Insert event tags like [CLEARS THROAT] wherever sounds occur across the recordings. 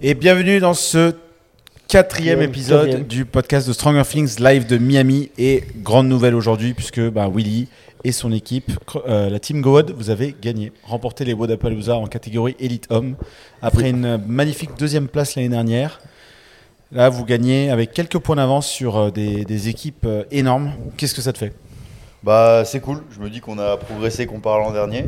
Et bienvenue dans ce quatrième épisode quatrième. du podcast de Stronger Things live de Miami. Et grande nouvelle aujourd'hui, puisque bah, Willy et son équipe, euh, la team GoWod, vous avez gagné, remporté les Wodapalooza en catégorie Elite Homme, après une magnifique deuxième place l'année dernière. Là, vous gagnez avec quelques points d'avance sur euh, des, des équipes euh, énormes. Qu'est-ce que ça te fait? Bah c'est cool, je me dis qu'on a progressé comparé à l'an dernier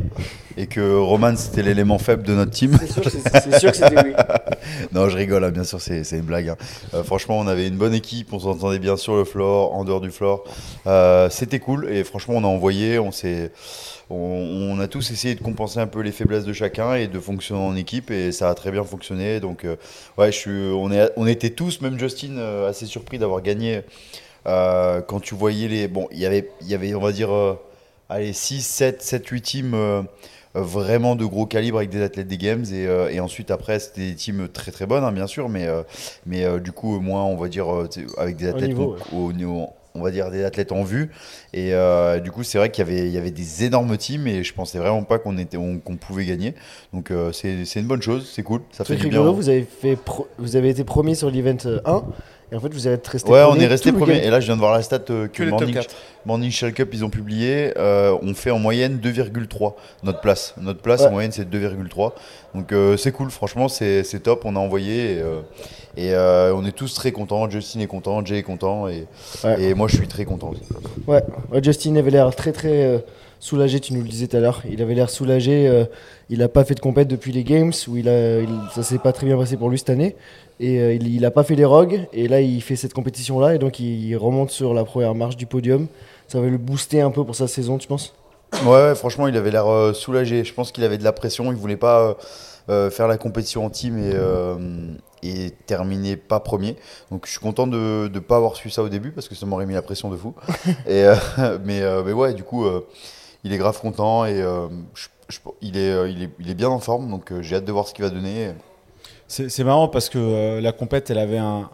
et que Roman c'était l'élément faible de notre team. C'est sûr, que sûr c'était oui. [LAUGHS] non je rigole, hein, bien sûr c'est une blague. hein. Euh, franchement on avait une bonne équipe, on s'entendait bien sur le floor, en dehors du floor. Euh, c'était cool et franchement on a envoyé, on s'est... On, on a tous essayé de compenser un peu les faiblesses de chacun et de fonctionner en équipe et ça a très bien fonctionné. Donc euh, ouais, je suis, on, est, on était tous, même Justin, assez surpris d'avoir gagné euh, quand tu voyais les... Bon, il y avait, il y avait on va dire, euh, allez, 6, 7, 7, 8 teams euh, vraiment de gros calibre avec des athlètes des Games et, et ensuite après c'était des teams très très bonnes hein, bien sûr mais, mais du coup moins on va dire avec des athlètes niveau, au niveau on va dire des athlètes en vue. Et euh, du coup c'est vrai qu'il y avait, il y avait des énormes teams et je pensais vraiment pas qu'on était pouvait gagner. Donc euh, c'est une bonne chose c'est cool ça fait du bien. vous avez, fait vous avez été premier sur l'event euh, 1 et en fait vous êtes resté Ouais, on est resté premier. Et là, je viens de voir la stat euh, que, Que les top Morning, 4. Morning Shell Cup, ils ont publié. euh, on fait en moyenne 2,3 notre place. Notre place Ouais. en moyenne, c'est 2,3. Donc euh, c'est cool, franchement, c'est c'est top. On a envoyé et, euh, et, euh, on est tous très contents. Justin est content, Jay est content et, Ouais. et moi, je suis très content aussi. Ouais, ouais, Justin avait l'air très très euh, soulagé, tu nous le disais tout à l'heure. Il avait l'air soulagé. euh, il n'a pas fait de compète depuis les Games où il a, il- ça s'est pas très bien passé pour lui cette année. Et euh, il, il a pas fait les rogues. Et là, il fait cette compétition là. Et donc, il remonte sur la première marche du podium. Ça va le booster un peu pour sa saison, tu penses? Ouais, ouais, franchement, il avait l'air euh, soulagé. Je pense qu'il avait de la pression. Il voulait pas euh, faire la compétition en team et, et terminer pas premier. Donc, je suis content de ne pas avoir su ça au début parce que ça m'aurait mis la pression de fou. [LAUGHS] et, euh, mais, euh, mais ouais, du coup, euh, il est grave content et je- je- il, est, il, est, il est bien en forme. Donc, j'ai hâte de voir ce qu'il va donner. C'est marrant parce que euh, la compète, elle avait un,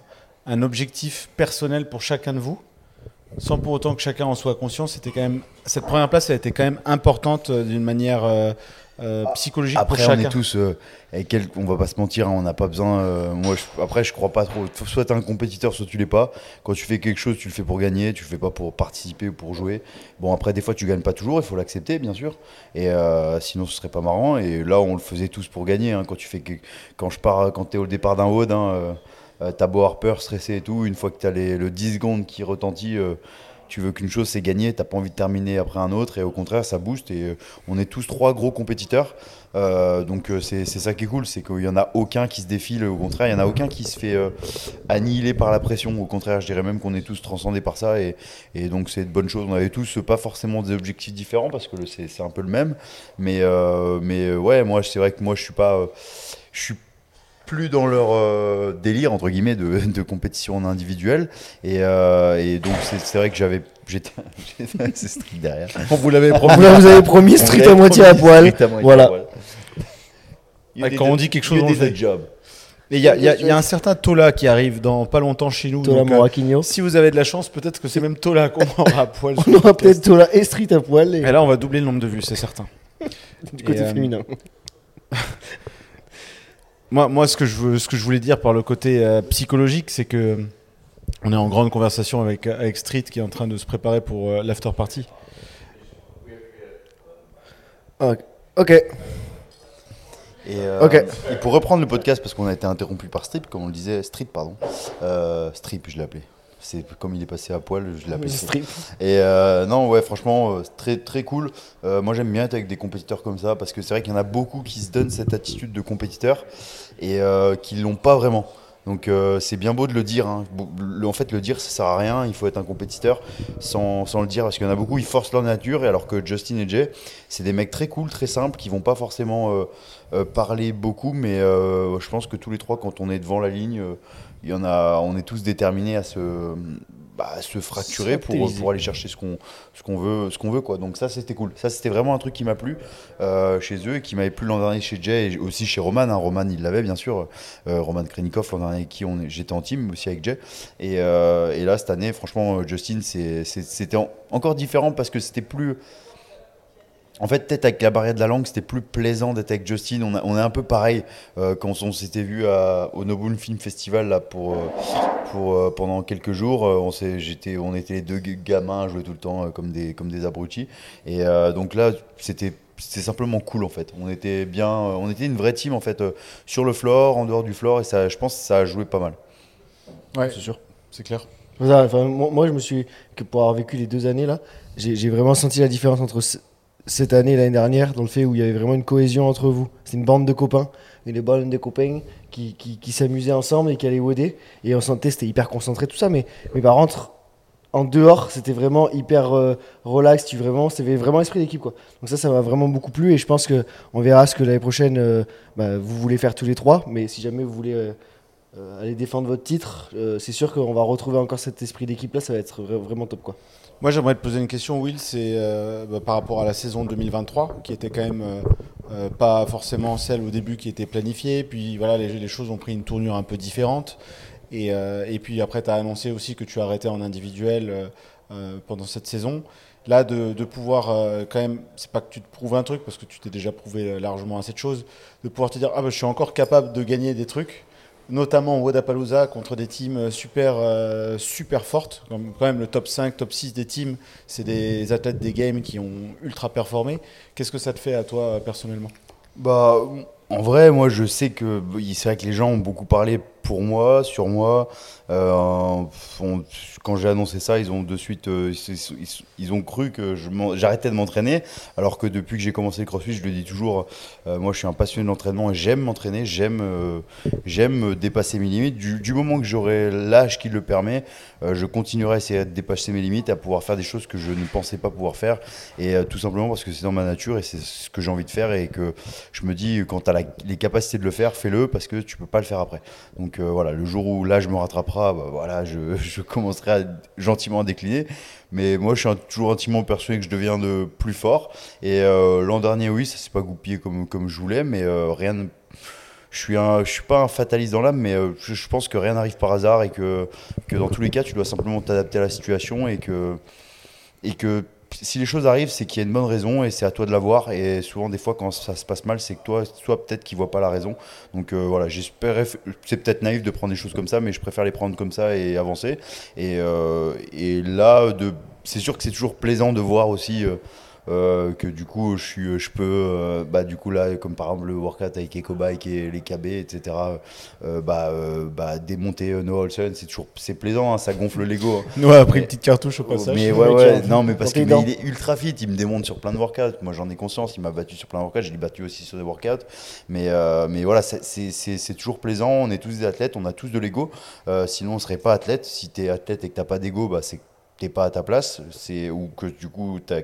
un objectif personnel pour chacun de vous, sans pour autant que chacun en soit conscient. C'était quand même cette première place, elle était quand même importante euh, d'une manière euh, euh, psychologique Après, pour on chacun. est tous. euh, et quel- on va pas se mentir, hein, on n'a pas besoin. euh, moi, je- après, je crois pas trop. Soit tu es un compétiteur, soit tu l'es pas. Quand tu fais quelque chose, tu le fais pour gagner, tu le fais pas pour participer ou pour jouer. Bon, après, des fois, tu gagnes pas toujours, il faut l'accepter, bien sûr. Et euh, sinon, ce serait pas marrant. Et là, on le faisait tous pour gagner. hein. Quand tu fais, que- quand je pars, quand t'es au départ d'un WOD, hein, euh, t'as beau avoir peur, stressé et tout. Une fois que t'as les, le 10 secondes qui retentit. Tu veux qu'une chose c'est gagner, t'as pas envie de terminer après un autre et au contraire ça booste et euh, on est tous trois gros compétiteurs euh, donc euh, c'est ça qui est cool, c'est qu'il y en a aucun qui se défile, au contraire il y en a aucun qui se fait annihiler par la pression, au contraire je dirais même qu'on est tous transcendés par ça et, donc c'est de bonnes choses. On avait tous pas forcément des objectifs différents parce que c'est un peu le même, mais mais ouais moi c'est vrai que moi je suis pas, je suis plus dans leur euh, délire entre guillemets de, de compétition en individuel et, euh, et donc c'est vrai que j'avais j'étais [LAUGHS] c'est strict derrière On vous l'avait Vous promis. vous avez promis street à moitié à poil. Voilà. Ah, quand on dit quelque chose, on fait. job. Il y, a- il y a- y a un certain Tola qui arrive dans pas longtemps chez nous. Tola donc, euh, si vous avez de la chance, peut-être que c'est même Tola qu'on [LAUGHS] aura à poil. On aura peut-être Tola et street à poil et- Et là, on va doubler le nombre de vues, c'est certain. [LAUGHS] du côté Et, euh, féminin. Moi, moi ce, que je veux, ce que je voulais dire par le côté euh, psychologique, c'est que euh, on est en grande conversation avec, avec Street qui est en train de se préparer pour euh, l'after party. Ah, Ok. Et, euh, Ok. et pour reprendre le podcast, parce qu'on a été interrompu par Strip, comme on le disait, Strip, pardon. Euh, Strip, je l'ai appelé. C'est comme il est passé à poil, je l'ai appelé Strip. Et euh, non, ouais, franchement, euh, très très cool. Euh, moi, j'aime bien être avec des compétiteurs comme ça parce que c'est vrai qu'il y en a beaucoup qui se donnent cette attitude de compétiteur et euh, qui l'ont pas vraiment. Donc euh, c'est bien beau de le dire. hein. En fait, le dire, ça sert à rien. Il faut être un compétiteur sans, sans le dire parce qu'il y en a beaucoup, ils forcent leur nature. Et alors que Justin et Jay, c'est des mecs très cool, très simples, qui vont pas forcément parler beaucoup, mais je pense que tous les trois, quand on est devant la ligne, il y en a, on est tous déterminés à se, bah, à se fracturer pour, pour aller chercher ce qu'on ce qu'on veut, ce qu'on veut quoi. Donc ça, c'était cool. Ça, c'était vraiment un truc qui m'a plu euh, chez eux et qui m'avait plu l'an dernier chez Jay et aussi chez Roman. hein. Roman, il l'avait bien sûr. Euh, Roman Krenikov l'an dernier avec qui on j'étais en team aussi avec Jay. Et, euh, et là, cette année, franchement, Justin, c'était en- encore différent parce que c'était plus en fait, peut-être avec la barrière de la langue, c'était plus plaisant d'être avec Justin. On, a- on est un peu pareil euh, quand on s'était vu à- au Noble Film Festival là, pour, euh, pour, euh, pendant quelques jours. on, s'est- j'étais, on était les deux gamins à jouer tout le temps euh, comme, des, comme des abrutis. Et euh, donc là, c'était, c'était simplement cool en fait. On était bien, on était une vraie team en fait, euh, sur le floor, en dehors du floor. Et ça, je pense que ça a joué pas mal. Ouais, C'est sûr. c'est clair. Enfin, moi, moi, je me suis, que pour avoir vécu les deux années là, j'ai j'ai vraiment senti la différence entre cette année l'année dernière, dans le fait où il y avait vraiment une cohésion entre vous. C'est une bande de copains, une bande de copains qui, qui, s'amusaient ensemble et qui allaient woder. Et on sentait, c'était hyper concentré, tout ça. Mais, mais par contre, en dehors, c'était vraiment hyper euh, relax. Tu vraiment, c'était vraiment l'esprit d'équipe quoi. Donc ça, ça m'a vraiment beaucoup plu. Et je pense que on verra ce que l'année prochaine, euh, bah, vous voulez faire tous les trois. Mais si jamais vous voulez euh, aller défendre votre titre, c'est sûr qu'on va retrouver encore cet esprit d'équipe là. Ça va être vra- vraiment top quoi. Moi, j'aimerais te poser une question, Will, c'est euh, bah, par rapport à la saison 2023, qui était quand même euh, euh, pas forcément celle au début qui était planifiée. Puis voilà, les, choses ont pris une tournure un peu différente. Et, puis après, tu as annoncé aussi que tu arrêtais en individuel pendant cette saison. Là, de, de pouvoir quand même, c'est pas que tu te prouves un truc, parce que tu t'es déjà prouvé largement à cette chose, de pouvoir te dire, ah bah, je suis encore capable de gagner des trucs notamment au Wadapalooza contre des teams super, euh, super fortes. Comme- Quand même, le top 5, top 6 des teams, c'est des athlètes des games qui ont ultra performé. Qu'est-ce que ça te fait à toi euh, personnellement? Bah, en vrai, moi, je sais que oui, c'est vrai que les gens ont beaucoup parlé pour moi, sur moi. Euh, on- quand j'ai annoncé ça, ils ont de suite, euh, ils, ont cru que j'arrêtais de m'entraîner, alors que depuis que j'ai commencé le CrossFit, je le dis toujours, euh, moi, je suis un passionné de l'entraînement et j'aime m'entraîner, j'aime, j'aime dépasser mes limites. Du, moment que j'aurai l'âge qui le permet, je continuerai à essayer de dépasser mes limites, à pouvoir faire des choses que je ne pensais pas pouvoir faire, et tout simplement parce que c'est dans ma nature et c'est ce que j'ai envie de faire et que je me dis quand tu as les capacités de le faire, fais-le parce que tu peux pas le faire après. Donc voilà, le jour où l'âge me rattrapera, bah, voilà, je, [LAUGHS] je commencerai gentiment à décliner. Mais moi, je suis toujours intimement persuadé que je deviens de plus fort. Et euh, l'an dernier, oui, ça s'est pas goupillé comme, comme je voulais, mais euh, rien. ne- Je suis, un, je suis pas un fataliste dans l'âme, mais euh, je, je pense que rien n'arrive par hasard et que, que dans tous les cas, tu dois simplement t'adapter à la situation et que, et que si les choses arrivent, c'est qu'il y a une bonne raison et c'est à toi de la voir. Et souvent, des fois, quand ça se passe mal, c'est que toi, toi peut-être qui vois pas la raison. Donc euh, voilà, j'espérais. C'est peut-être naïf de prendre des choses comme ça, mais je préfère les prendre comme ça et avancer. Et, euh, là, de, c'est sûr que c'est toujours plaisant de voir aussi. euh, euh, que du coup je, suis, je peux euh, bah, du coup là comme par exemple le workout avec EcoBike et les KB etc euh, bah, bah, démonter No Olsen c'est toujours c'est plaisant hein, ça gonfle l'ego hein. Nous, on a pris Mais- une petite cartouche au passage. mais Le ouais, ouais, non, mais parce qu'il est ultra fit, il me démonte sur plein de workouts. Moi, j'en ai conscience, il m'a battu sur plein de workouts, je l'ai battu aussi sur des workouts. Mais, mais voilà, c'est- toujours plaisant. On est tous des athlètes, on a tous de l'ego. Sinon, on serait pas athlète. Si tu es athlète et que t'as pas d'ego, bah, c'est t'es pas à ta place. C'est ou que du coup, ta,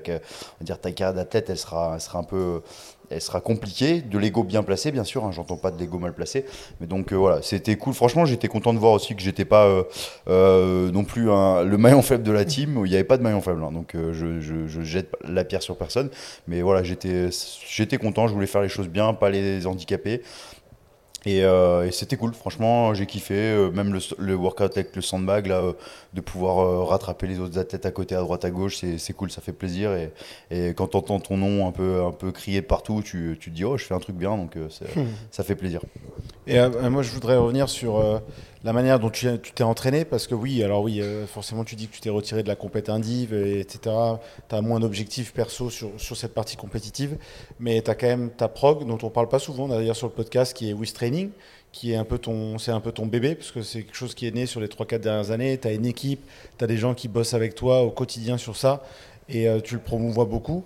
on dire, ta carrière d'athlète, elle sera, elle sera un peu. Elle sera compliquée, de l'ego bien placé, bien sûr. hein, J'entends pas de l'ego mal placé, mais donc euh, voilà, c'était cool. Franchement, j'étais content de voir aussi que j'étais pas euh, euh, non plus le maillon faible de la team. Il n'y avait pas de maillon faible, hein, donc euh, je, je, je jette la pierre sur personne. Mais voilà, j'étais content. Je voulais faire les choses bien, pas les handicaper. Et, euh, et c'était cool, franchement, j'ai kiffé. euh, même le, le workout avec le sandbag, là, euh, de pouvoir rattraper les autres athlètes à côté, à droite, à gauche, c'est c'est cool, ça fait plaisir. Et, et quand tu entends ton nom un peu, un peu crié de partout, tu, tu te dis, oh, je fais un truc bien, donc c'est- ça fait plaisir. Et moi, je voudrais revenir sur la manière dont tu t'es entraîné, parce que oui, alors oui, euh, forcément, tu dis que tu t'es retiré de la compète indive, et etc. Tu as moins d'objectifs perso sur, sur cette partie compétitive, mais tu as quand même ta prog, dont on parle pas souvent d'ailleurs sur le podcast, qui est With Training, qui est un peu ton, c'est un peu ton bébé, parce que c'est quelque chose qui est né sur les 3-4 dernières années. Tu as une équipe, tu as des gens qui bossent avec toi au quotidien sur ça, et euh, tu le promouvois beaucoup.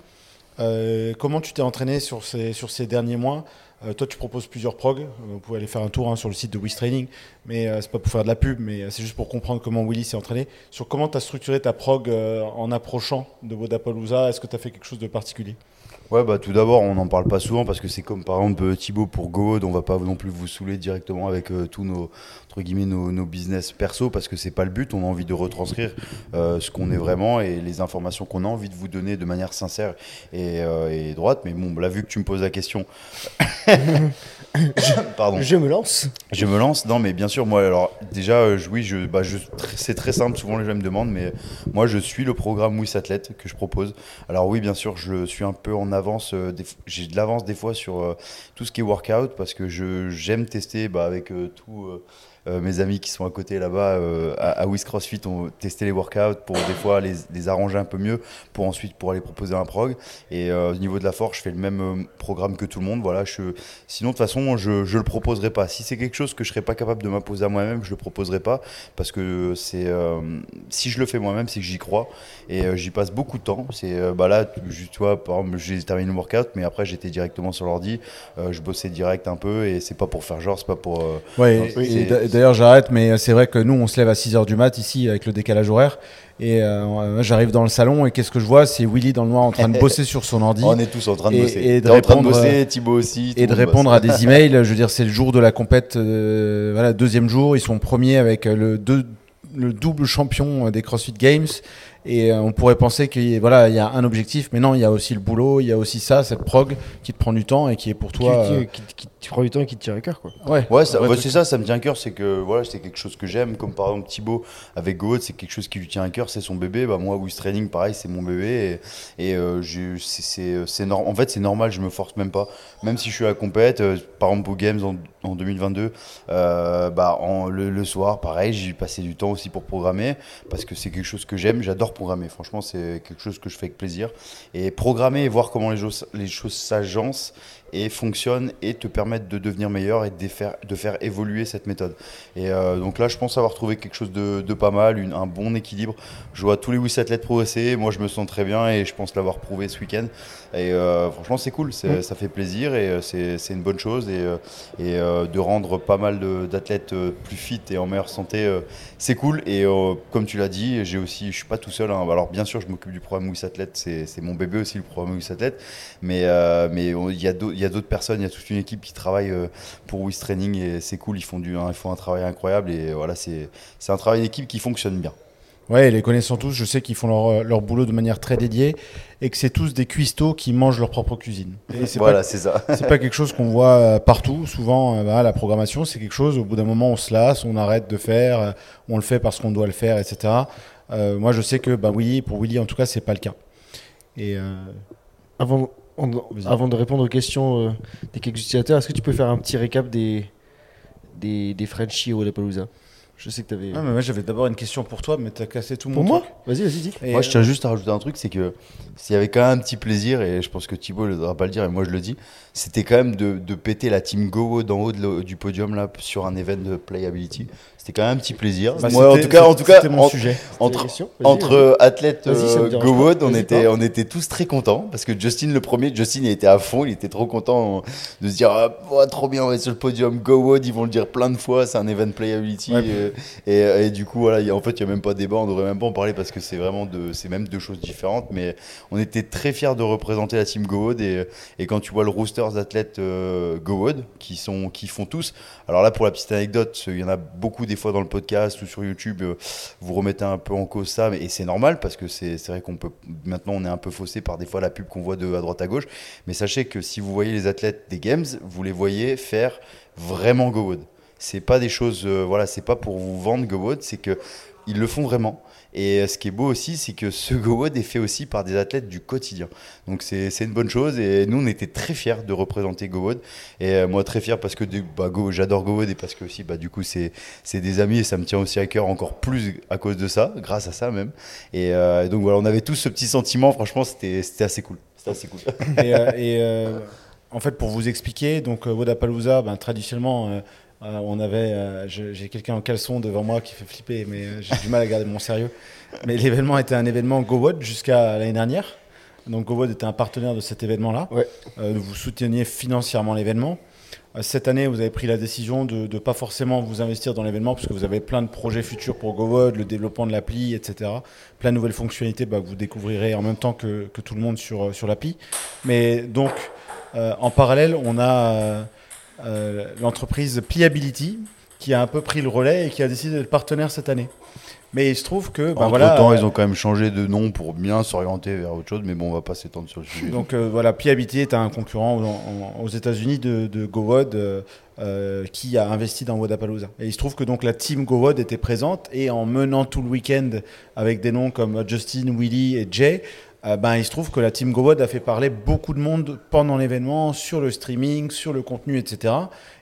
Euh, comment tu t'es entraîné sur ces, derniers mois Euh, Toi, tu proposes plusieurs prog. Euh, Vous pouvez aller faire un tour hein, sur le site de Wiz Training, mais euh, c'est pas pour faire de la pub, mais euh, c'est juste pour comprendre comment Willy s'est entraîné. Sur comment tu as structuré ta prog euh, en approchant de Vodapalooza Est-ce que tu as fait quelque chose de particulier? Ouais, bah tout d'abord, on n'en parle pas souvent parce que c'est comme par exemple euh, Thibaut pour God, on va pas non plus vous saouler directement avec euh, tous nos entre guillemets nos, nos business perso parce que c'est pas le but. On a envie de retranscrire euh, ce qu'on est vraiment et les informations qu'on a envie de vous donner de manière sincère et, euh, et droite. Mais bon, là vu que tu me poses la question, [COUGHS] Pardon. Je me lance. Je me lance, non, mais bien sûr, moi, alors déjà, je- oui, je, bah, je, c'est très simple. Souvent, les gens me demandent, mais moi, je suis le programme Wiss Athlète que je propose. Alors oui, bien sûr, je suis un peu en avance. euh, j'ai de l'avance des fois sur euh, tout ce qui est workout parce que j'aime tester bah, avec euh, tous euh, mes amis qui sont à côté là-bas euh, à, à CrossFit, on testé les workouts pour des fois les, les arranger un peu mieux pour ensuite pour aller proposer un prog. Et euh, au niveau de la force, je fais le même programme que tout le monde. Voilà, je, sinon de toute façon, je je le proposerai pas. Si c'est quelque chose que je serais pas capable de m'imposer à moi-même, je le proposerai pas parce que c'est si je le fais moi-même, c'est que j'y crois et j'y passe beaucoup de temps. C'est bah là, tu, tu vois, par exemple, j'ai terminé le workout, mais après j'étais directement sur l'ordi, je bossais direct un peu et c'est pas pour faire genre, c'est pas pour. Ouais, d'ailleurs j'arrête, mais c'est vrai que nous on se lève à 6h du mat ici avec le décalage horaire. Et euh, moi, j'arrive dans le salon et qu'est-ce que je vois? C'est Willy dans le noir en train de bosser [LAUGHS] sur son ordi on est tous en train de Et- bosser. et de T'es en train de répondre, bosser, Thibaut aussi. et de répondre bosse. à des [LAUGHS] emails. Je veux dire, c'est le jour de la compète, euh, voilà, deuxième jour. Ils sont premiers avec euh, le, deux- le double champion euh, des CrossFit Games. Et euh, on pourrait penser qu'il y a- voilà, il y a un objectif, mais non, il y a aussi le boulot, il y a aussi ça, cette prog qui te prend du temps et qui est pour toi. qui, euh, qui, qui- qui te prend du temps et qui te tire à cœur. Quoi. ouais, Ouais, c'est ça, ça me tient à cœur, c'est que voilà, c'est quelque chose que j'aime, comme par exemple Thibaut avec Goat, c'est quelque chose qui lui tient à cœur, c'est son bébé. Bah moi, Wiz Training, pareil, c'est mon bébé et, et euh, j'ai- c'est- c'est c'est nor- en fait c'est normal, je me force même pas, même si je suis à la compète, euh, par exemple au Games en, en 2022, euh, bah en, le, le soir, pareil, j'ai passé du temps aussi pour programmer parce que c'est quelque chose que j'aime, j'adore programmer. Franchement, c'est quelque chose que je fais avec plaisir et programmer et voir comment les choses les choses s'agencent et fonctionnent et te permettent de devenir meilleur et de faire, de faire évoluer cette méthode. Et euh, donc là, je pense avoir trouvé quelque chose de, de pas mal, une- un bon équilibre. Je vois tous les WIS athlètes progresser, moi je me sens très bien et je pense l'avoir prouvé ce week-end. Et euh, franchement, c'est cool, ça fait plaisir et euh, c'est une bonne chose. Et, et de rendre pas mal d'athlètes plus fit et en meilleure santé, c'est cool. Et comme tu l'as dit, j'ai aussi, je suis pas tout seul. hein. Alors bien sûr, je m'occupe du programme WIS Athlète, c'est mon bébé aussi le programme WIS Athlète. Mais euh, mais il y a d'au- il y a d'autres personnes, il y a toute une équipe qui travaille euh, pour WIS Training et c'est cool. Ils font du, ils font un travail incroyable et voilà, c'est c'est un travail d'équipe qui fonctionne bien. Ouais, et les connaissant tous, je sais qu'ils font leur, leur boulot de manière très dédiée et que c'est tous des cuistots qui mangent leur propre cuisine. Et Voilà, pas, c'est ça. c'est pas quelque chose qu'on voit euh, partout. Souvent, euh, bah, la programmation, c'est quelque chose, au bout d'un moment, on se lasse, on arrête de faire, euh, on le fait parce qu'on doit le faire, etc. Euh, moi, je sais que bah, Willy, pour Willy, en tout cas, c'est pas le cas. Et euh, Avant, avant de répondre aux questions euh, des quelques utilisateurs, est-ce que tu peux faire un petit récap des, des, des Frenchies au Wadapalooza Je sais que tu avais. ah, mais moi, j'avais d'abord une question pour toi, mais t'as cassé tout Pour mon moi? truc. Vas-y, vas-y, dis. Et, Moi, je euh, tiens juste à rajouter un truc, c'est que s'il y avait quand même un petit plaisir, et je pense que Thibaut ne devra pas le dire, et moi je le dis, c'était quand même de, de péter la team Go d'en haut de du podium là sur un event de playability. C'était quand même un petit plaisir. bah, moi, en tout cas, en tout cas, mon en- sujet. entre, entre euh, athlètes me euh, GoWood, pas. on était, on était tous très contents parce que Justin le premier, Justin il était à fond, il était trop content de se dire ah, oh, trop bien, on est sur le podium GoWood, ils vont le dire plein de fois, c'est un event playability Ouais. euh, et, et du coup voilà, il y a- en fait il n'y a même pas de débat, on devrait même pas en parler parce que c'est vraiment de, c'est même deux choses différentes, mais on était très fiers de représenter la team GoWood et, et quand tu vois le roster d'athlètes euh, GoWood qui sont, qui font tous, alors là pour la petite anecdote, il y en a beaucoup des fois dans le podcast ou sur YouTube. euh, vous remettez un peu en cause ça, mais, et c'est normal parce que c'est vrai qu'on peut maintenant on est un peu faussé par des fois la pub qu'on voit de à droite à gauche. Mais sachez que si vous voyez les athlètes des games, vous les voyez faire vraiment GoWood. C'est pas des choses, euh, voilà, c'est pas pour vous vendre GoWood, c'est que ils le font vraiment. Et euh, ce qui est beau aussi, c'est que ce [LAUGHS] GoWood est fait aussi par des athlètes du quotidien. Donc c'est une bonne chose. Et nous, on était très fiers de représenter GoWood. Et euh, moi, très fier parce que bah, Go, j'adore GoWood et parce que aussi, bah, du coup, c'est des amis et ça me tient aussi à cœur encore plus à cause de ça, grâce à ça même. Et, euh, donc voilà, on avait tous ce petit sentiment. Franchement, c'était assez cool. C'était assez cool. et, en fait, pour vous expliquer, donc Wodapalooza, ben, traditionnellement, euh, euh, on avait, euh, j'ai quelqu'un en caleçon devant moi qui fait flipper, mais euh, j'ai du mal à garder mon sérieux. Mais l'événement était un événement GoWod jusqu'à l'année dernière. Donc GoWod était un partenaire de cet événement-là. Ouais. Euh, vous souteniez financièrement l'événement. Cette année, vous avez pris la décision de ne pas forcément vous investir dans l'événement parce que vous avez plein de projets futurs pour GoWod, le développement de l'appli, etc. Plein de nouvelles fonctionnalités bah, que vous découvrirez en même temps que, que tout le monde sur, sur l'appli. Mais donc, en parallèle, on a l'entreprise Pliability qui a un peu pris le relais et qui a décidé d'être partenaire cette année. Mais il se trouve que, Entre voilà, temps, euh, ils ont quand même changé de nom pour bien s'orienter vers autre chose, mais bon, on va pas s'étendre sur le sujet. Donc euh, voilà, Piabiti est un concurrent en- en- aux États-Unis de, de GoWod euh, euh, qui a investi dans Wodapalooza. Et il se trouve que donc la team GoWod était présente et en menant tout le week-end avec des noms comme Justin, Willy et Jay, euh, ben, il se trouve que la team GoWod a fait parler beaucoup de monde pendant l'événement sur le streaming, sur le contenu, etc.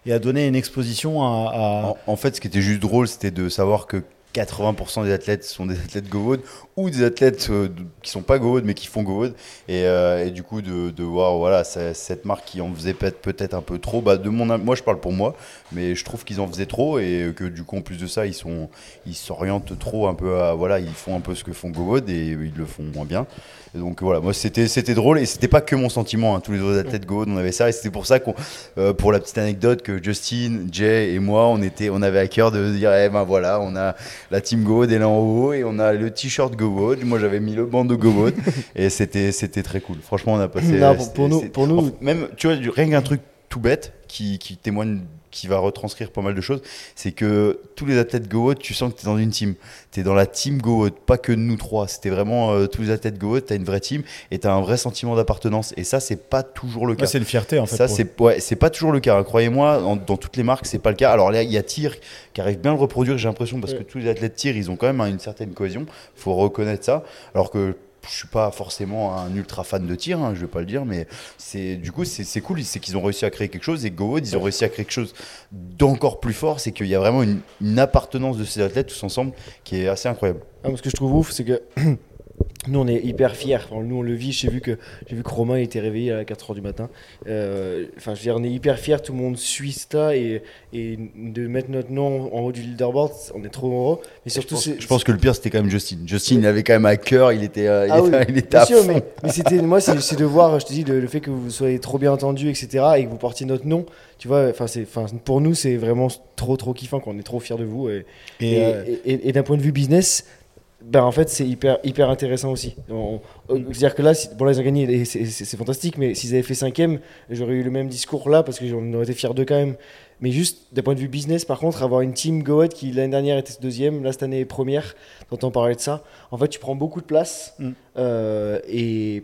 Et a donné une exposition à. En, fait, ce qui était juste drôle, c'était de savoir que 80% des athlètes sont des athlètes GoWood ou des athlètes euh, qui sont pas GoWood mais qui font GoWood. Et, euh, et du coup, de, de voir voilà, cette marque qui en faisait peut- peut-être un peu trop. Bah, de mon, moi, je parle pour moi, mais je trouve qu'ils en faisaient trop et que du coup, en plus de ça, ils sont, ils s'orientent trop un peu à. Voilà, ils font un peu ce que font GoWood et ils le font moins bien. Et donc voilà, moi c'était c'était drôle et c'était pas que mon sentiment. hein. Tous les autres athlètes GoWood, on avait ça et c'était pour ça qu'on, euh, pour la petite anecdote, que Justin, Jay et moi, on était, on avait à cœur de dire, eh ben voilà, on a la team GoWood est là en haut et on a le t-shirt Moi j'avais mis le bandeau GoWood [LAUGHS] et c'était c'était très cool. Franchement, on a passé. Non, pour- pour nous- pour nous- même tu vois, rien qu'un truc tout bête qui, qui témoigne qui va retranscrire pas mal de choses, c'est que tous les athlètes GoWood, tu sens que tu es dans une team. Tu es dans la team GoWood, pas que nous trois. C'était vraiment euh, tous les athlètes GoWood, tu as une vraie team et tu as un vrai sentiment d'appartenance. Et ça, c'est pas toujours le cas. Ouais, c'est une fierté en fait. Ça, c'est ouais, pas toujours le cas. hein. Croyez-moi, dans toutes les marques, c'est pas le cas. Alors là, il y a tir qui arrive bien à le reproduire, j'ai l'impression, parce que tous les athlètes tir, ils ont quand même hein, une certaine cohésion. faut reconnaître ça. Alors que je suis pas forcément un ultra fan de tir, hein, je vais pas le dire, mais c'est du coup c'est cool, c'est qu'ils ont réussi à créer quelque chose et GoWood ils ont réussi à créer quelque chose d'encore plus fort, c'est qu'il y a vraiment une, appartenance de ces athlètes tous ensemble qui est assez incroyable. Ah, ce que je trouve ouf, c'est que [CLEARS THROAT] nous, on est hyper fiers. Enfin, nous, on le vit. J'ai vu que, j'ai vu que Romain était réveillé à 4h du matin. Euh, Enfin, je veux dire, on est hyper fiers. Tout le monde suit ça. Et, et de mettre notre nom en haut du leaderboard, on est trop heureux. Mais Je surtout, pense, je pense que le pire c'était quand même Justin. Justin il avait quand même à cœur, il était, euh, il Ah oui, était, il était bien à sûr, mais, mais c'était moi, c'est de voir, je te dis, le, le fait que vous soyez trop bien entendu, etc., et que vous portiez notre nom. Tu vois, enfin, c'est, enfin, pour nous, c'est vraiment trop, trop kiffant. qu'on est trop fiers de vous. Et, Et, et, euh, et- et- et d'un point de vue business, ben en fait, c'est hyper, hyper intéressant aussi. On- C'est-à-dire que là, si- bon, là, ils ont gagné, c'est fantastique, mais s'ils avaient fait cinquième, j'aurais eu le même discours là, parce que j'en aurais été fier d'eux quand même. Mais juste d'un point de vue business, par contre, avoir une team Goat qui l'année dernière était deuxième, là cette année est première, t'entends parler de ça. En fait, tu prends beaucoup de place Mm. euh, et,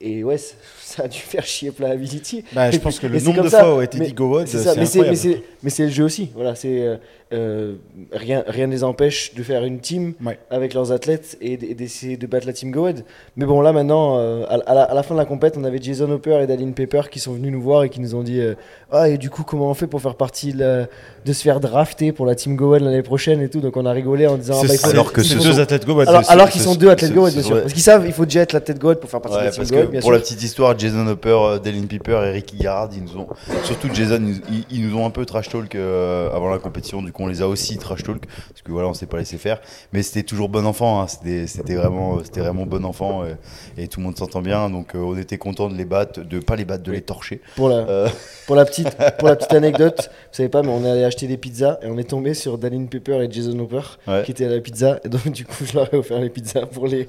et ouais, [LAUGHS] ça a dû faire chier Playability. bah, je pense que le nombre de ça, fois où a été dit GoWod, C'est c'est incroyable. mais c'est le jeu aussi. Voilà, c'est, euh, euh, rien, rien ne les empêche de faire une team Ouais. avec leurs athlètes et, d'essayer de battre la team Goed. Mais bon, là maintenant, euh, à, à la, à la fin de la compète, on avait Jason Hopper et Daline Pepper qui sont venus nous voir et qui nous ont dit euh, Ah, et du coup, comment on fait pour faire partie de, se faire drafter pour la team Goed l'année prochaine et tout. Donc on a rigolé en disant Ah, C'est- bah, alors que c'est deux athlètes GoWod. alors, alors qu'ils sont deux athlètes ce bien sûr. Parce qu'ils savent, il faut déjà être l'athlète Goed pour faire partie de la team bien pour sûr. la petite histoire, Jason Hopper, euh, Dylan Piper et Ricky Garrard, ils nous ont, surtout Jason, ils, nous ont un peu trash talk euh, avant la compétition. Du coup, on les a aussi trash talk parce que voilà, on s'est pas laissé faire. Mais c'était toujours bon enfant. hein. C'était, c'était vraiment, c'était vraiment bon enfant euh, et, tout le monde s'entend bien. Donc, euh, on était content de les battre, de pas les battre, de les torcher. Pour la, Euh, Pour la petite, pour la petite anecdote, vous savez pas, mais on est allé acheter des pizzas et on est tombé sur Daline Pepper et Jason Hopper Ouais. qui étaient à la pizza. Et donc, du coup, je leur ai offert les pizzas pour les.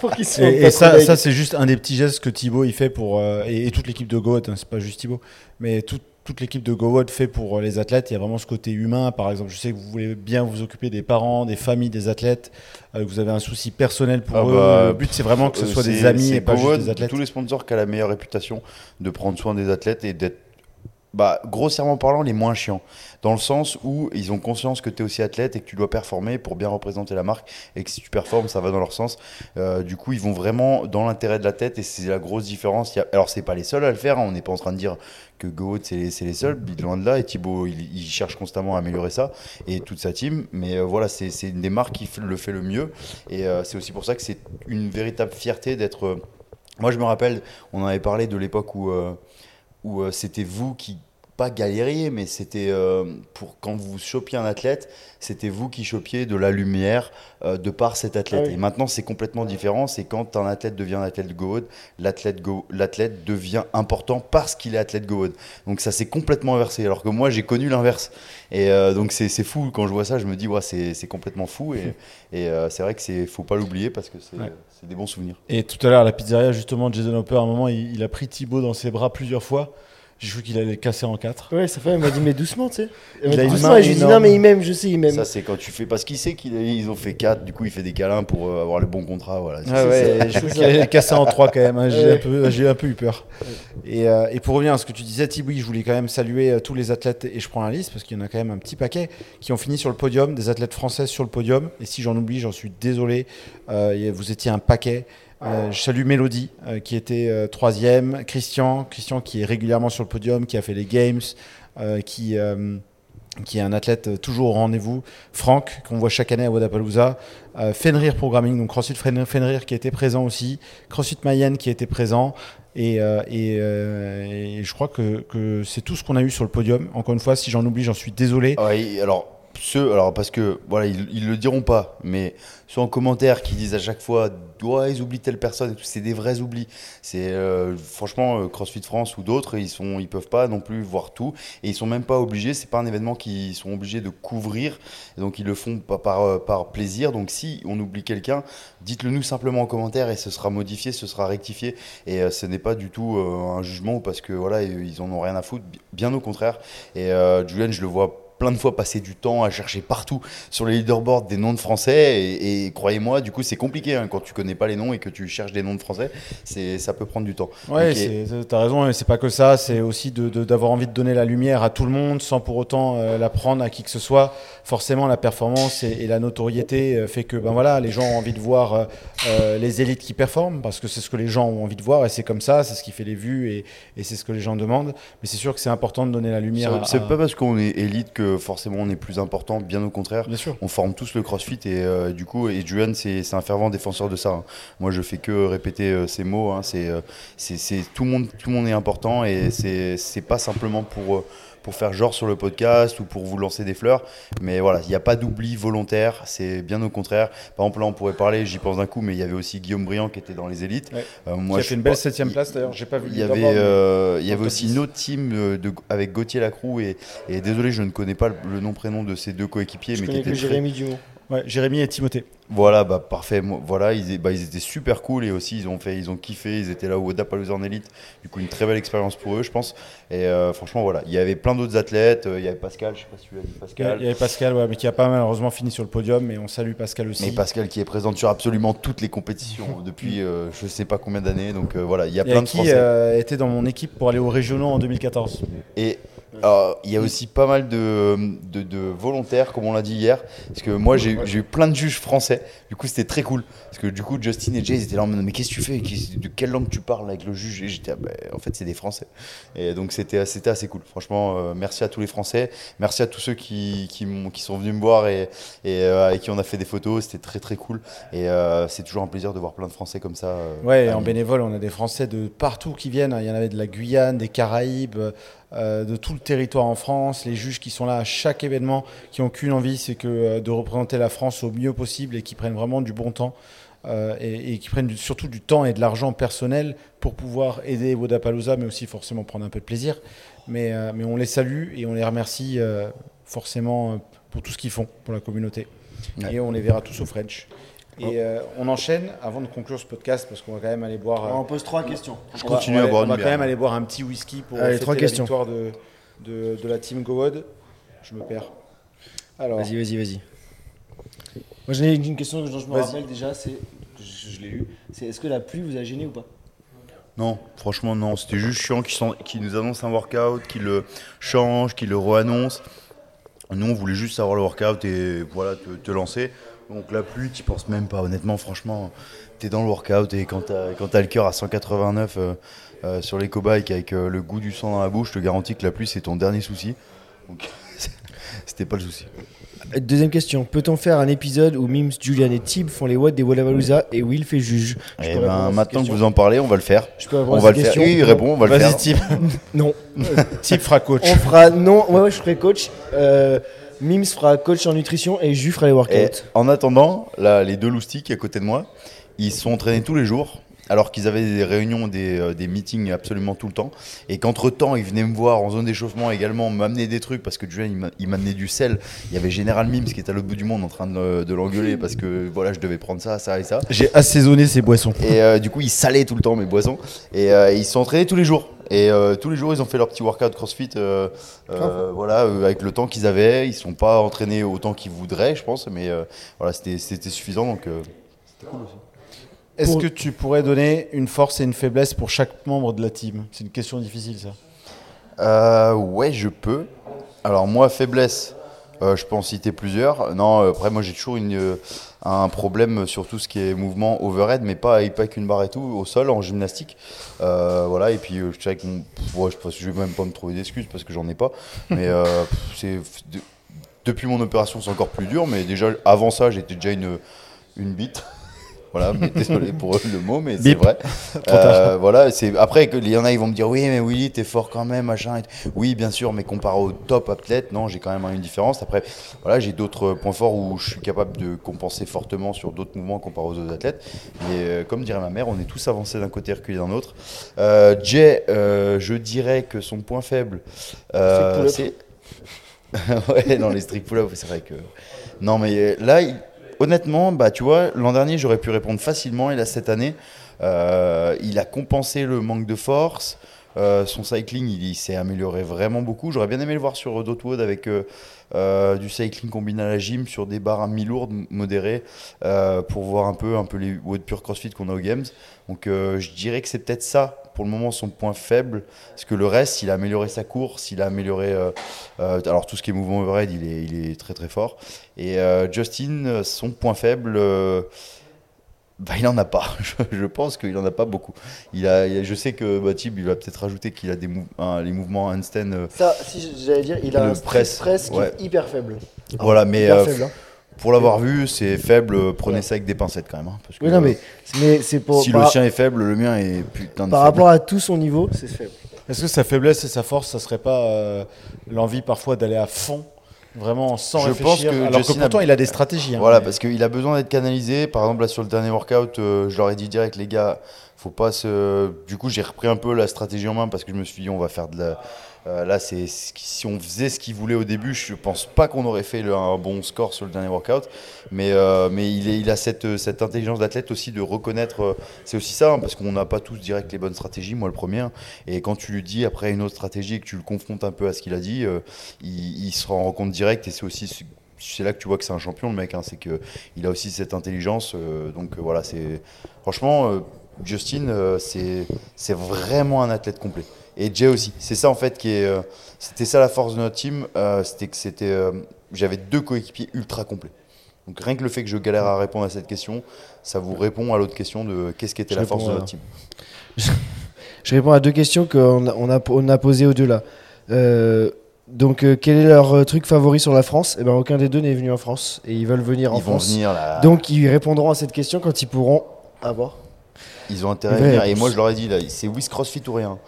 pour qu'ils soient. Et, et ça, ça c'est juste un des petits gestes que Thibaut il fait pour euh, et, et toute l'équipe de GoWod, hein, c'est pas juste Thibaut, mais tout- toute l'équipe de GoWod fait pour euh, les athlètes. Il y a vraiment ce côté humain. Par exemple, je sais que vous voulez bien vous occuper des parents, des familles des athlètes. euh, que vous avez un souci personnel pour Ah eux. bah, le but c'est vraiment que ce soit des amis et pas juste des athlètes. Tous les sponsors qui ont la meilleure réputation de prendre soin des athlètes et d'être, bah, grossièrement parlant, les moins chiants. Dans le sens où ils ont conscience que tu es aussi athlète et que tu dois performer pour bien représenter la marque et que si tu performes, ça va dans leur sens. Euh, du coup, ils vont vraiment dans l'intérêt de l'athlète et c'est la grosse différence. A- Alors, c'est pas les seuls à le faire. hein. On n'est pas en train de dire que Goat c'est les, les seuls, loin de là. Et Thibaut, il, il cherche constamment à améliorer ça et toute sa team. Mais euh, voilà, c'est une des marques qui le fait le mieux. Et euh, c'est aussi pour ça que c'est une véritable fierté d'être. Moi, je me rappelle, on en avait parlé de l'époque où, où euh, c'était vous qui, pas galériez, mais c'était euh, pour quand vous chopiez un athlète, c'était vous qui chopiez de la lumière euh, de par cet athlète. Ah oui. Et maintenant, c'est complètement différent. C'est quand un athlète devient un athlète GOAT, l'athlète go, l'athlète devient important parce qu'il est athlète GOAT. Donc ça s'est complètement inversé. Alors que moi, j'ai connu l'inverse. Et euh, donc c'est c'est fou. Quand je vois ça, je me dis, ouais, c'est c'est complètement fou. Et, [LAUGHS] et euh, c'est vrai que c'est faut pas l'oublier parce que c'est Ouais. c'est des bons souvenirs. Et tout à l'heure, à la pizzeria, justement, Jason Hopper, à un moment, il, il a pris Thibaut dans ses bras plusieurs fois. J'ai cru qu'il allait le casser en 4. Ouais, sa femme elle m'a dit, mais doucement, tu sais. Elle m'a Il a dit doucement, main et je lui dis, énorme. non, mais il m'aime, je sais, il m'aime. Ça, c'est quand tu fais pas ce qu'il sait qu'ils ils ont fait 4, du coup, il fait des câlins pour euh, avoir le bon contrat. Voilà. Ah ouais, je crois qu'il allait le casser en 3 quand même. hein. J'ai Ouais. un, peu- j'ai un peu eu peur. Et, euh, et pour revenir à ce que tu disais, Thibaut, je voulais quand même saluer euh, tous les athlètes, et je prends la liste parce qu'il y en a quand même un petit paquet qui ont fini sur le podium, des athlètes français sur le podium. Et si j'en oublie, j'en suis désolé. Euh, vous étiez un paquet. Euh, je salue Mélodie euh, qui était euh, troisième, Christian, Christian qui est régulièrement sur le podium, qui a fait les games, euh, qui, qui est un athlète toujours au rendez-vous, Franck qu'on voit chaque année à Wadapalooza, Fenrir Programming, donc CrossFit Fen- Fenrir qui était présent aussi, CrossFit Mayenne qui était présent. Et, et, je crois que, que c'est tout ce qu'on a eu sur le podium. Encore une fois, si j'en oublie, j'en suis désolé. Ouais, alors, ceux, alors parce que voilà, ils, ils le diront pas, mais ceux en commentaire qui disent à chaque fois, ouais, ils oublient telle personne c'est des vrais oublis. C'est euh, franchement euh, CrossFit France ou d'autres, ils sont, ils peuvent pas non plus voir tout et ils sont même pas obligés. C'est pas un événement qu'ils sont obligés de couvrir, donc ils le font pas par, euh, par plaisir. Donc si on oublie quelqu'un, dites-le nous simplement en commentaire et ce sera modifié, ce sera rectifié et ce n'est pas du tout un jugement parce que voilà, ils en ont rien à foutre, bien au contraire. Et Julien, je le vois plein de fois passer du temps à chercher partout sur les leaderboards des noms de français et, et croyez-moi du coup c'est compliqué hein, quand tu connais pas les noms et que tu cherches des noms de français c'est ça peut prendre du temps Ouais, t'as raison, c'est pas que ça, c'est aussi d'avoir envie de donner la lumière à tout le monde sans pour autant euh, la prendre à qui que ce soit. Forcément, la performance et, et la notoriété euh, fait que ben voilà, les gens ont envie de voir euh, euh, les élites qui performent parce que c'est ce que les gens ont envie de voir et c'est comme ça, c'est ce qui fait les vues et, et c'est ce que les gens demandent. Mais c'est sûr que c'est important de donner la lumière. c'est pas parce qu'on est élite que forcément on est plus important bien au contraire Bien sûr. on forme tous le crossfit et euh, du coup et Julian c'est un fervent défenseur de ça hein. moi je fais que répéter euh, ces mots hein. c'est euh, tout le monde tout le monde est important et c'est c'est pas simplement pour euh, pour faire genre sur le podcast ou pour vous lancer des fleurs mais voilà il n'y a pas d'oubli volontaire c'est bien au contraire par exemple là on pourrait parler j'y pense d'un coup mais il y avait aussi Guillaume Briand qui était dans les élites Ouais. Euh, Qui moi a je fait une belle septième place d'ailleurs, j'ai pas vu il y avait, euh, il y avait aussi top une 10. autre team euh, de, avec Gauthier Lacroix et, et désolé je ne connais pas le, le nom prénom de ces deux coéquipiers Je mais qui que très- Jérémy Dumont. Ouais, Jérémy et Timothée. voilà, bah parfait. Voilà, ils, bah, ils étaient super cool et aussi ils ont fait, ils ont kiffé. Ils étaient là au Wadapalooza en élite. Du coup, une très belle expérience pour eux, je pense. Et euh, franchement, voilà, il y avait plein d'autres athlètes. Euh, Il y avait Pascal, je sais pas si tu l'as dit, Pascal. il y avait Pascal, ouais, mais qui a pas malheureusement fini sur le podium, mais on salue Pascal aussi. Mais Pascal qui est présente sur absolument toutes les compétitions [LAUGHS] depuis euh, je sais pas combien d'années. Donc euh, voilà, il y a Et plein de qui Français. euh, était dans mon équipe pour aller aux régionaux en 2014. Et alors, il y a aussi pas mal de, de, de volontaires, comme on l'a dit hier. Parce que moi, j'ai eu plein de juges français. Du coup, c'était très cool. Parce que du coup, Justin et Jay, ils étaient là en mode Mais qu'est-ce que tu fais? De quelle langue tu parles avec le juge? Et j'étais, ah, bah, en fait, c'est des Français. Et donc, c'était c'était assez cool. Franchement, euh, merci à tous les Français. Merci à tous ceux qui, qui, sont venus me voir et, et euh, avec qui on a fait des photos. C'était très, très cool. Et euh, c'est toujours un plaisir de voir plein de Français comme ça. Ouais, en bénévole, on a des Français de partout qui viennent. Il y en avait de la Guyane, des Caraïbes, de tout le territoire en France. Les juges qui sont là à chaque événement, qui n'ont qu'une envie, c'est que euh, de représenter la France au mieux possible et qui prennent vraiment du bon temps. euh, et, et qui prennent du- surtout du temps et de l'argent personnel pour pouvoir aider Vodapalooza, mais aussi forcément prendre un peu de plaisir. Mais, euh, mais on les salue et on les remercie euh, forcément euh, pour tout ce qu'ils font pour la communauté. Ouais. Et on les verra tous au French. Et euh, on enchaîne avant de conclure ce podcast parce qu'on va quand même aller boire. euh, On pose trois questions. Je on va- continue on va- à boire On va quand bière. même aller boire un petit whisky pour Allez, fêter trois la questions. victoire de, de, de la team GoWod. Je me perds. Alors, Vas-y, vas-y, vas-y. Moi, j'en ai une question dont je me Vas-y. rappelle déjà, c'est. Je, je l'ai eu. C'est est-ce que la pluie vous a gêné ou pas? Non, franchement non, c'était juste chiant qu'ils sont- qu'ils nous annoncent un workout, qu'ils le changent, qu'ils le re-annoncent. Nous on voulait juste savoir le workout et voilà, te, te lancer. Donc la pluie, tu penses même pas, honnêtement, franchement, t'es dans le workout et quand t'as quand t'as le cœur à 189 euh, euh, sur les bikes avec euh, le goût du sang dans la bouche, je te garantis que la pluie c'est ton dernier souci. Donc [LAUGHS] c'était pas le souci. Deuxième question. Peut-on faire un épisode où Mims, Julian et Tib font les watts des Wallapalooza et Will fait juge? Je à ben maintenant que vous en parlez, on va le faire. Je peux répondre On va le faire. Oui, il répond, on va le vas-y, faire. Tip. [LAUGHS] Non. [LAUGHS] Tip fera coach. On fera. Non, ouais, ouais, je ferai coach. Euh, Mims fera coach en nutrition et Ju fera les Et workouts. en attendant, là, les deux loustiques à côté de moi, ils se sont entraînés tous les jours, alors qu'ils avaient des réunions, des, euh, des meetings absolument tout le temps. Et qu'entre-temps, ils venaient me voir en zone d'échauffement également, m'amener des trucs, parce que Julien, il m'a- il m'amenait du sel. Il y avait Général Mims qui était à l'autre bout du monde en train de, de l'engueuler, parce que voilà, je devais prendre ça, ça et ça. J'ai assaisonné ces boissons. Et euh, du coup, ils salaient tout le temps mes boissons. Et euh, ils se sont entraînés tous les jours. Et euh, tous les jours, ils ont fait leur petit workout CrossFit. euh, euh, voilà, euh, avec le temps qu'ils avaient. Ils ne sont pas entraînés autant qu'ils voudraient, je pense. Mais euh, voilà, c'était c'était suffisant. Donc, euh, Est-ce Pour- que tu pourrais donner une force et une faiblesse pour chaque membre de la team? C'est une question difficile, ça. Euh, ouais, je peux. Alors moi, faiblesse, euh, je peux en citer plusieurs. Non, euh, après moi j'ai toujours une, euh, un problème sur tout ce qui est mouvement overhead, mais pas, avec une barre et tout, au sol, en gymnastique. Euh, voilà, et puis je sais que ouais, je, vais même pas me trouver d'excuses parce que j'en ai pas. [LAUGHS] Mais c'est de- depuis mon opération, c'est encore plus dur. Mais déjà avant ça, j'étais déjà une, une bite. Voilà, mais [LAUGHS] désolé pour le mot, mais c'est vrai. [LAUGHS] Euh, voilà, c'est après il y en a, ils vont me dire oui, mais Willy, t'es fort quand même, machin. Oui, bien sûr, mais comparé au top athlète, non, j'ai quand même une différence. Après, voilà, j'ai d'autres points forts où je suis capable de compenser fortement sur d'autres mouvements comparé aux autres athlètes. Mais euh, comme dirait ma mère, on est tous avancés d'un côté, reculés d'un autre. Euh, Jay, euh, je dirais que son point faible, euh, c'est [LAUGHS] ouais, dans les strict pull-up, c'est vrai que. Non, mais là, il- honnêtement, bah, tu vois, l'an dernier, j'aurais pu répondre facilement. Et là, cette année, euh, il a compensé le manque de force. Euh, son cycling, il, s'est amélioré vraiment beaucoup. J'aurais bien aimé le voir sur Dotwood avec euh, du cycling combiné à la gym sur des barres à mi-lourdes, modérées, pour voir un peu, un peu les WOD Pure CrossFit qu'on a aux Games. Donc, je dirais que c'est peut-être ça, pour le moment, son point faible. Parce que le reste, il a amélioré sa course, il a amélioré. euh, euh, alors, tout ce qui est mouvement overhead, il est, il est très très fort. Et euh, Justin, son point faible, bah, il en a pas. [LAUGHS] Je, je pense qu'il en a pas beaucoup. Il a, il a- je sais que Thib, il va peut-être rajouter qu'il a des mou- les mouvements handstand. euh, Ça, si j'allais dire, il a Le un press, press, qui ouais. est hyper faible. voilà, mais Hyper euh, faible, hein. Pour l'avoir vu, c'est faible. euh, Prenez ça avec des pincettes quand même. hein, parce que, Oui, non, mais, mais c'est pour. si par, le sien est faible, le mien est putain de par faible. rapport à tout son niveau, c'est faible. Est-ce que sa faiblesse et sa force, ça serait pas euh, l'envie parfois d'aller à fond, vraiment sans Je réfléchir pense que Alors Justin que pourtant, a- il a des stratégies. hein, Voilà, mais- parce qu'il a besoin d'être canalisé. Par exemple, là, sur le dernier workout, euh, je leur ai dit direct, les gars, faut pas se. Du coup, j'ai repris un peu la stratégie en main parce que je me suis dit, on va faire de la. Euh, là, c'est si on faisait ce qu'il voulait au début, je pense pas qu'on aurait fait un bon score sur le dernier workout. Mais, euh, mais il, a cette, cette intelligence d'athlète aussi de reconnaître. euh, c'est aussi ça, hein, parce qu'on n'a pas tous direct les bonnes stratégies, moi le premier. Et quand tu lui dis après une autre stratégie et que tu le confrontes un peu à ce qu'il a dit, il, il se rend compte direct. Et c'est aussi ce- c'est là que tu vois que c'est un champion le mec. hein, c'est que il a aussi cette intelligence. donc voilà, c'est franchement Justin, euh, c'est vraiment un athlète complet. Et Jay aussi. C'est ça en fait qui est. euh, c'était ça la force de notre team. euh, c'était que c'était. euh, J'avais deux coéquipiers ultra complets. Donc rien que le fait que je galère à répondre à cette question, ça vous répond à l'autre question de qu'est-ce qui était Je la force de notre team. [LAUGHS] Je réponds à deux questions qu'on a, on a, on a posées aux deux là. Donc, euh, quel est leur euh, truc favori sur la France? Eh ben, aucun des deux n'est venu en France et ils veulent venir en Ils vont France. venir là. Donc, ils répondront à cette question quand ils pourront avoir. Ils ont intérêt à venir. Et moi je leur ai dit là, c'est Wiz CrossFit ou rien.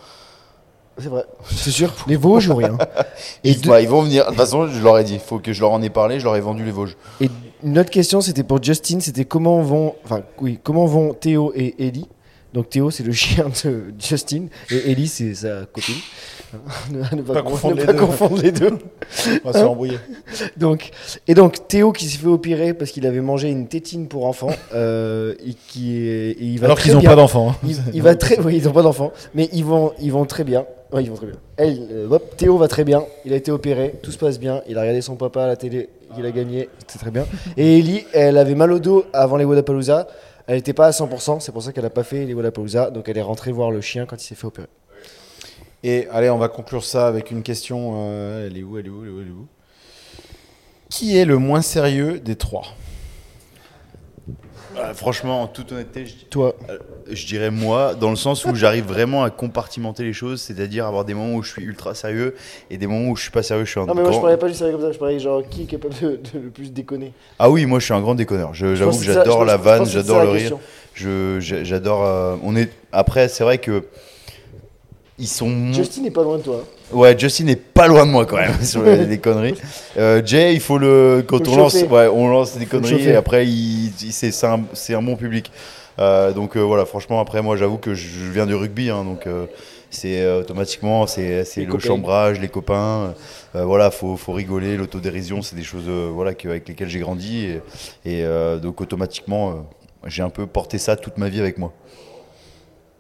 C'est vrai, c'est sûr. Les Vosges ou rien. [LAUGHS] Et, bah, ils vont venir. De toute façon, je leur ai dit, il faut que je leur en ai parlé, je leur ai vendu les Vosges. et une autre question, c'était pour Justin, c'était comment vont, enfin oui, comment vont Théo et Ellie? Donc Théo, c'est le [LAUGHS] chien de Justin et Ellie, c'est sa copine. Ne, pas, Pas confondre, les pas deux. confondre les deux. On va se [LAUGHS] embrouiller. Donc, et donc Théo qui s'est fait opérer parce qu'il avait mangé une tétine pour enfant [LAUGHS] euh, et qui est, et il va Alors qu'ils n'ont pas d'enfants. hein. Il, il va très, oui, ils n'ont pas d'enfant, mais ils vont, ils vont très bien. Ouais, ils vont très bien. Elle, euh, hop, Théo va très bien. Il a été opéré, tout se passe bien. Il a regardé son papa à la télé, il a gagné, c'est très bien. [LAUGHS] Et Ellie, elle avait mal au dos avant les Wadapalooza. Elle n'était pas à 100%, c'est pour ça qu'elle n'a pas fait les Wadapalooza. Donc elle est rentrée voir le chien quand il s'est fait opérer. Et allez, on va conclure ça avec une question. euh, elle est où Elle est où Elle est où Elle est où? Qui est le moins sérieux des trois? Euh, franchement, en toute honnêteté, je, Toi, euh, je dirais moi, dans le sens où j'arrive vraiment à compartimenter les choses, c'est-à-dire avoir des moments où je suis ultra sérieux et des moments où je suis pas sérieux, je suis un non mais moi je grand- parlais pas du sérieux comme ça, je parlais genre qui est capable de, de le plus déconner? Ah oui, moi je suis un grand déconneur. Je- Je J'avoue que je j'adore la je vanne, j'adore le rire. Je j'adore. euh, on est après, c'est vrai que ils sont. Justin n'est pas loin de toi. hein. Ouais, Justin est pas loin de moi quand même [LAUGHS] sur les, les conneries. Euh, Jay, il faut le quand Faut le on lance, ouais, on lance des conneries et après il, il- c'est un, c'est un bon public. Euh, donc euh, voilà, franchement après moi j'avoue que je je viens du rugby, hein, donc c'est automatiquement c'est le copains. chambrage, les copains. voilà, faut faut rigoler, l'autodérision, c'est des choses voilà que- avec lesquelles j'ai grandi et, et, donc automatiquement j'ai un peu porté ça toute ma vie avec moi.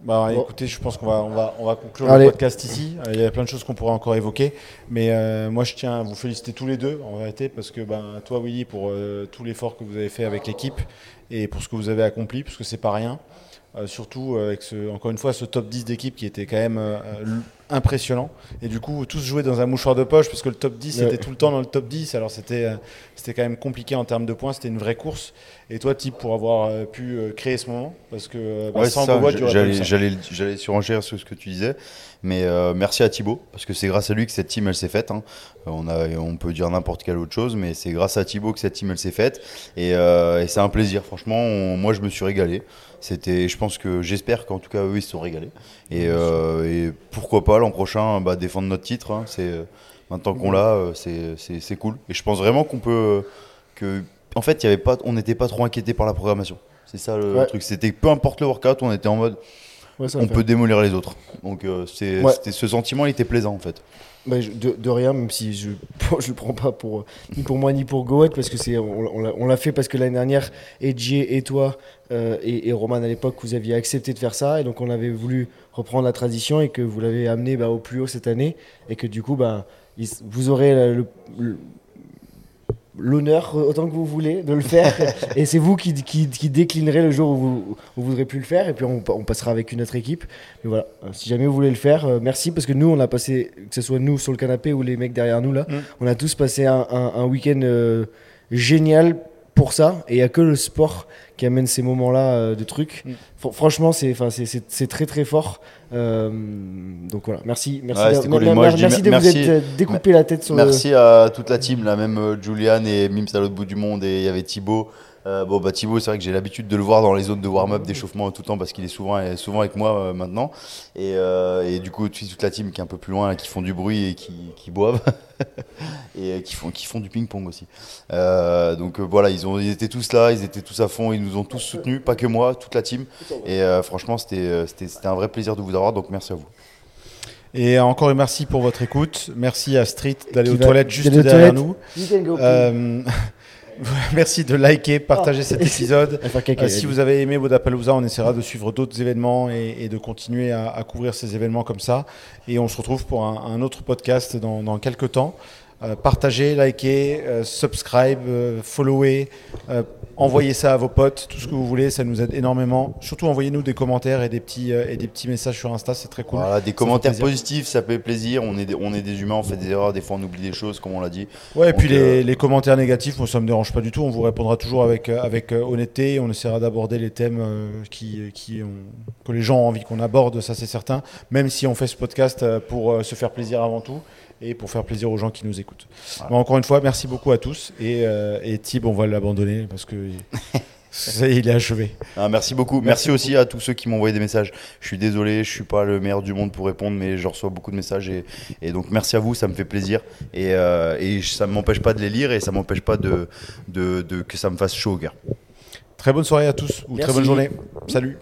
Bah, Bon. écoutez, je pense qu'on va, on va, on va conclure Allez. le podcast ici. Euh, Il y a plein de choses qu'on pourrait encore évoquer. Mais euh, moi, je tiens à vous féliciter tous les deux, en vérité, parce que ben, toi, Willy, pour euh, tout l'effort que vous avez fait avec l'équipe et pour ce que vous avez accompli, parce que c'est pas rien. Euh, surtout avec ce, encore une fois ce top 10 d'équipe qui était quand même impressionnant. Et du coup, tous jouaient dans un mouchoir de poche parce que le top 10 Ouais. était tout le temps dans le top 10. Alors c'était euh, c'était quand même compliqué en termes de points. C'était une vraie course. Et toi, Type, pour avoir euh, pu euh, créer ce moment, parce que bah, Ouais, sans J'allais, j'allais, surenchérir sur ce que tu disais, mais euh, merci à Thibaut parce que c'est grâce à lui que cette team elle s'est faite. hein. On a, on peut dire n'importe quelle autre chose, mais c'est grâce à Thibaut que cette team elle s'est faite et, euh, et c'est un plaisir. Franchement, on- moi je me suis régalé. C'était, je pense que j'espère qu'en tout cas eux ils se sont régalés et, euh, et pourquoi pas l'an prochain bah, défendre notre titre. hein. C'est euh, maintenant qu'on l'a, euh, c'est, cool. Et je pense vraiment qu'on peut que, en fait, il y avait pas, on n'était pas trop inquiété par la programmation. C'est ça le Ouais. truc. C'était peu importe le workout, on était en mode Ouais, on peut démolir les autres. Donc euh, c'est, Ouais. c'était, ce sentiment il était plaisant en fait. Bah, je- de, de rien, même si je [LAUGHS] je le prends pas pour euh, ni pour moi ni pour Goat parce que c'est on, on l'a- fait parce que l'année dernière, Edgy et toi euh, et, et Roman à l'époque, vous aviez accepté de faire ça et donc on avait voulu reprendre la tradition et que vous l'avez amené bah, au plus haut cette année et que du coup bah il vous aurez le- le- l'honneur autant que vous voulez de le faire. [LAUGHS] Et c'est vous qui, qui, qui déclinerez le jour où vous, où vous voudrez plus le faire. Et puis on, on passera avec une autre équipe. Mais voilà, euh, si jamais vous voulez le faire, euh, merci parce que nous, on a passé, que ce soit nous sur le canapé ou les mecs derrière nous là, Mm. on a tous passé un, un- un week-end euh, génial pour ça et il n'y a que le sport qui amène ces moments-là euh, de trucs. Mm. Fr- franchement, c'est, enfin, c'est, c'est- c'est très très fort. Euh, donc voilà, merci, merci, Ouais, cool. Moi, merci de merci- vous être euh, découpé la tête sur Merci à toute la team, là même Julian et Mims à l'autre bout du monde et il y avait Thibaut. Euh, bon bah Thibaut c'est vrai que j'ai l'habitude de le voir dans les zones de warm-up, d'échauffement tout le temps parce qu'il est souvent, souvent avec moi euh, maintenant et, euh, et du coup toute la team qui est un peu plus loin, qui font du bruit et qui, qui boivent [LAUGHS] et euh, qui font, qui font du ping-pong aussi. Euh, donc euh, voilà ils, ont, ils étaient tous là, ils étaient tous à fond, ils nous ont tous soutenus, pas que moi, toute la team et euh, franchement c'était, c'était, c'était un vrai plaisir de vous avoir donc merci à vous. Et encore un merci pour votre écoute. Merci à Street d'aller Qui aux va- toilettes juste derrière toilettes. nous. [LAUGHS] [LAUGHS] Merci de liker, partager Oh. cet épisode. [LAUGHS] Euh, si vous avez aimé Vodapalooza, on essaiera de suivre d'autres événements et, et de continuer à, à couvrir ces événements comme ça. Et on se retrouve pour un, un autre podcast dans, dans quelques temps. Euh, partagez, likez, euh, subscribe, euh, followez, euh, envoyez ça à vos potes, tout ce que vous voulez, ça nous aide énormément. Surtout envoyez-nous des commentaires et des petits, et des petits messages sur Insta, c'est très cool. Voilà, des commentaires positifs, ça fait plaisir. On est, des, on est des humains, on fait des erreurs, des fois on oublie des choses, comme on l'a dit. Ouais, et puis les, les commentaires négatifs, moi ça me dérange pas du tout. On vous répondra toujours avec, avec honnêteté. On essaiera d'aborder les thèmes qui, qui ont, que les gens ont envie qu'on aborde, ça c'est certain. Même si on fait ce podcast pour se faire plaisir avant tout et pour faire plaisir aux gens qui nous écoutent. Voilà. Bon, encore une fois, merci beaucoup à tous. Et, euh, et Thib, on va l'abandonner parce que [LAUGHS] il est achevé. Ah, merci beaucoup. Merci, aussi à tous ceux qui m'ont envoyé des messages. Je suis désolé, je suis pas le meilleur du monde pour répondre, mais je reçois beaucoup de messages et, et donc merci à vous, ça me fait plaisir et, euh, et ça ne m'empêche pas de les lire et ça m'empêche pas de, de, de- que ça me fasse chaud au cœur. Très bonne soirée à tous ou très bonne journée. Salut.